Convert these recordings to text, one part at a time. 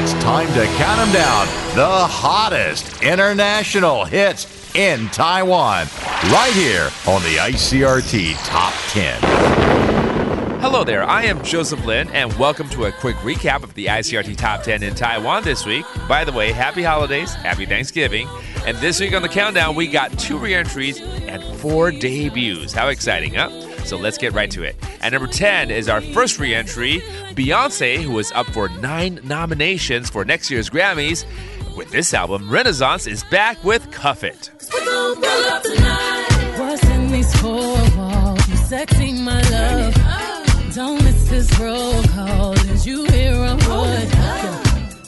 It's time to count them down. The hottest international hits in Taiwan. Right here on the ICRT Top 10. Hello there, I am Joseph Lin, and welcome to a quick recap of the ICRT Top 10 in Taiwan this week. By the way, happy holidays, happy Thanksgiving. And this week on the countdown, we got two re entries and four debuts. How exciting, huh? So let's get right to it. At number 10 is our first re entry, Beyonce, who is up for nine nominations for next year's Grammys. With this album, Renaissance is back with Cuff It. Don't miss this roll call. As you hear a wood.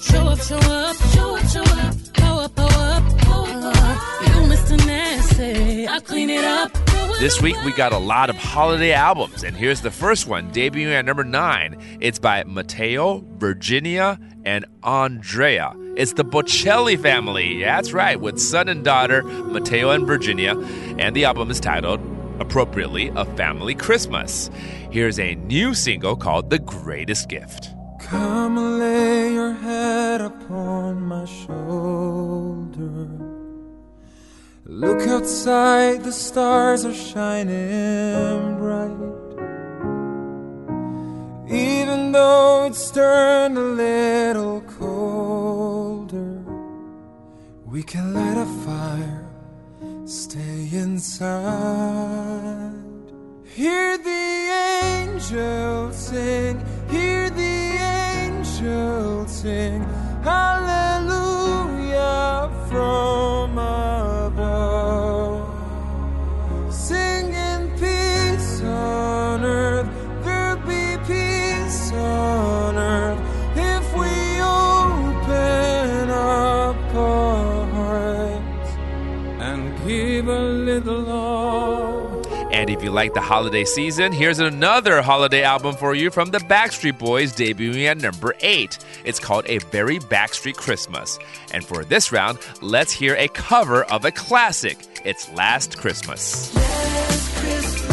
Show up, show up, show up, show up. Pull up, pull up, pull up. You. I clean it up. This week we got a lot of holiday albums, and here's the first one, debuting at number nine. It's by Matteo, Virginia, and Andrea. It's the Bocelli family. That's right, with son and daughter, Matteo and Virginia, and the album is titled, appropriately, A Family Christmas. Here's a new single called The Greatest Gift. Come lay your head upon my shoulder. Look outside, the stars are shining bright. Even though it's turned a little colder, we can light a fire, stay inside. Hear the angels sing, hear the angels sing, hallelujah like the holiday season, here's another holiday album for you from the Backstreet Boys, debuting at number 8. It's called A Very Backstreet Christmas. And for this round, let's hear a cover of a classic. It's Last Christmas. Last Christmas,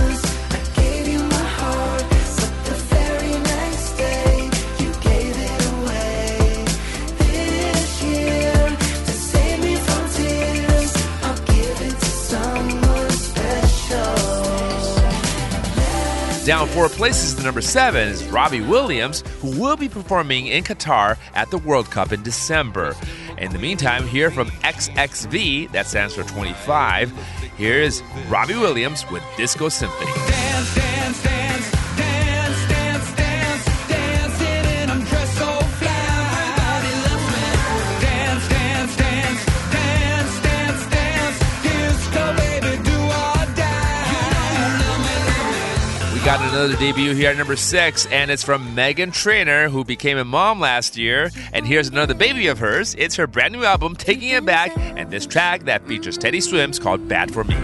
Down four places to number seven is Robbie Williams, who will be performing in Qatar at the World Cup in December. In the meantime, here from XXV, that stands for 25. Here's Robbie Williams with Disco Symphony. Dance, dance, dance, got another debut here at number six, and it's from Meghan Trainor, who became a mom last year. And here's another baby of hers. It's her brand new album, Taking It Back, and this track that features Teddy Swims called Bad for Me.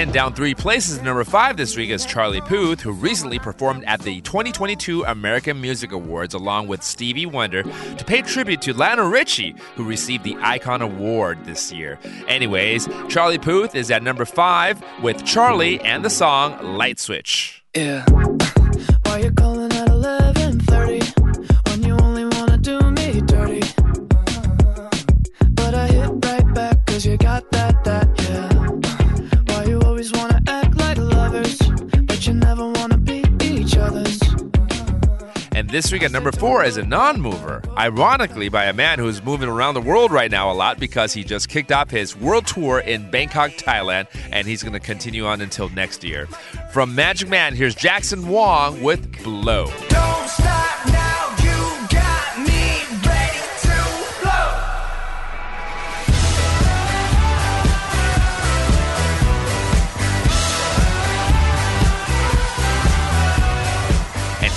And down three places to number five this week is Charlie Puth, who recently performed at the 2022 American Music Awards along with Stevie Wonder to pay tribute to Lionel Richie, who received the Icon Award this year. Anyways, Charlie Puth is at number five with Charlie and the song Light Switch. Yeah. This week at number four is a non mover, ironically, by a man who's moving around the world right now a lot because he just kicked off his world tour in Bangkok, Thailand, and he's going to continue on until next year. From Magic Man, here's Jackson Wong with Blow.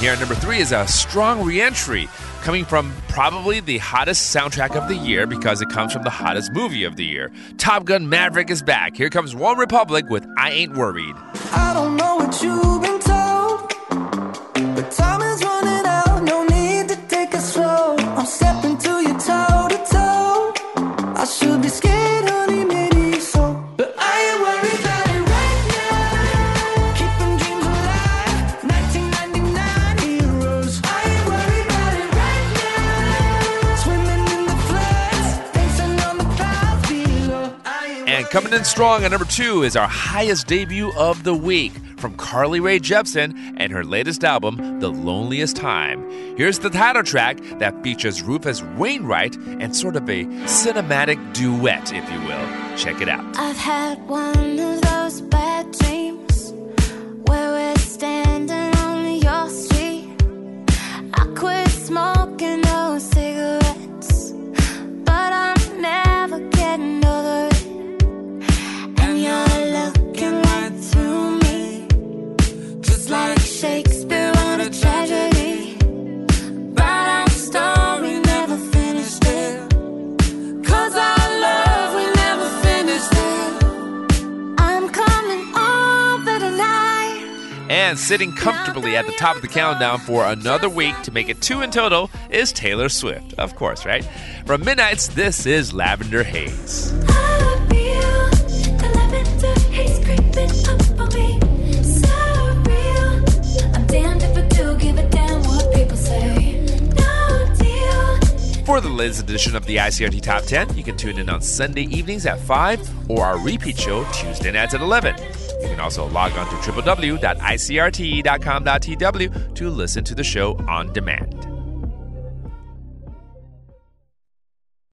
Here number three is a strong reentry coming from probably the hottest soundtrack of the year because it comes from the hottest movie of the year. Top Gun Maverick is back. Here comes One Republic with I Ain't Worried. I coming in strong at number two is our highest debut of the week from Carly Rae Jepsen and her latest album, The Loneliest Time. Here's the title track that features Rufus Wainwright and sort of a cinematic duet, if you will. Check it out. I've had one Shakespeare on a tragedy. But our story never finished it. Cause our love, we never finished it. I'm coming over tonight. And sitting comfortably at the top of the countdown for another week to make it two in total is Taylor Swift. Of course, right? From Midnights, this is Lavender Haze. Latest edition of the ICRT Top 10, you can tune in on Sunday evenings at 5 or our repeat show Tuesday nights at 11. You can also log on to www.icrt.com.tw to listen to the show on demand.